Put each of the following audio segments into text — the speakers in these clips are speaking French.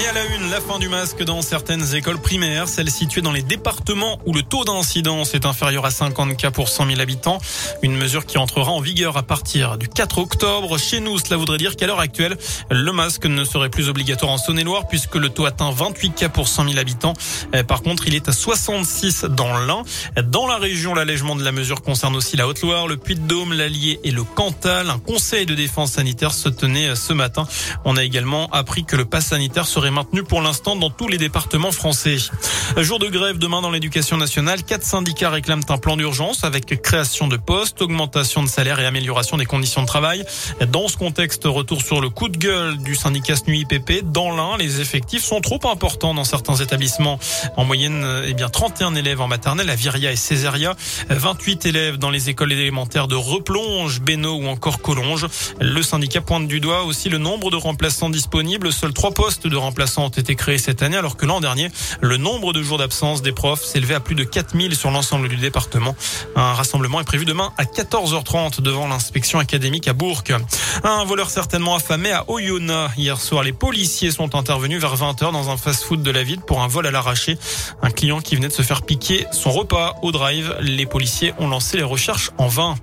Et à la une, la fin du masque dans certaines écoles primaires, celles situées dans les départements où le taux d'incidence est inférieur à 50 cas pour 100 000 habitants. Une mesure qui entrera en vigueur à partir du 4 octobre. Chez nous, cela voudrait dire qu'à l'heure actuelle, le masque ne serait plus obligatoire en Saône-et-Loire puisque le taux atteint 28 cas pour 100 000 habitants. Euh, par contre, il est à 66 dans l'Ain. Dans la région, l'allègement de la mesure concerne aussi la Haute-Loire, le Puy-de-Dôme, l'Allier et le Cantal. Un conseil de défense sanitaire se tenait euh, ce matin. On a également appris que le pass sanitaire serait maintenu pour l'instant dans tous les départements français. Jour de grève demain dans l'éducation nationale. Quatre syndicats réclament un plan d'urgence avec création de postes, augmentation de salaire et amélioration des conditions de travail. Dans ce contexte, retour sur le coup de gueule du syndicat SNUI IPP. Dans l'un, les effectifs sont trop importants dans certains établissements. En moyenne, eh bien, 31 élèves en maternelle à Viria et Césaria, 28 élèves dans les écoles élémentaires de Replonge, Bénaud ou encore Collonges. Le syndicat pointe du doigt aussi le nombre de remplaçants disponibles. Seuls trois postes de remplaçants ont été créés cette année, alors que l'an dernier, le nombre de jours d'absence des profs s'élevait à plus de 4000 sur l'ensemble du département. Un rassemblement est prévu demain à 14h30 devant l'inspection académique à Bourg. Un voleur certainement affamé à Oyonnax. Hier soir, les policiers sont intervenus vers 20h dans un fast-food de la ville pour un vol à l'arraché. Un client qui venait de se faire piquer son repas au drive. Les policiers ont lancé les recherches en vain.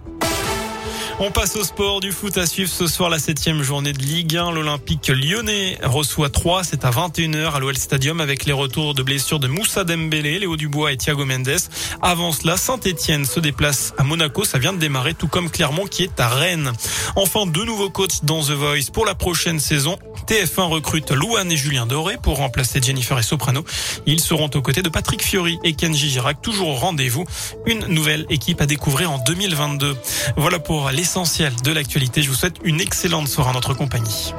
On passe au sport du foot à suivre ce soir la septième journée de Ligue 1. L'Olympique lyonnais reçoit 3. C'est à 21h à l'OL Stadium avec les retours de blessures de Moussa Dembélé, Léo Dubois et Thiago Mendes. Avant cela, Saint-Etienne se déplace à Monaco. Ça vient de démarrer, tout comme Clermont qui est à Rennes. Enfin, deux nouveaux coachs dans The Voice pour la prochaine saison. TF1 recrute Louane et Julien Doré pour remplacer Jennifer et Soprano. Ils seront aux côtés de Patrick Fiori et Kenji Girac, toujours au rendez-vous. Une nouvelle équipe à découvrir en 2022. Voilà pour l'essentiel de l'actualité. Je vous souhaite une excellente soirée en notre compagnie.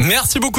Merci beaucoup.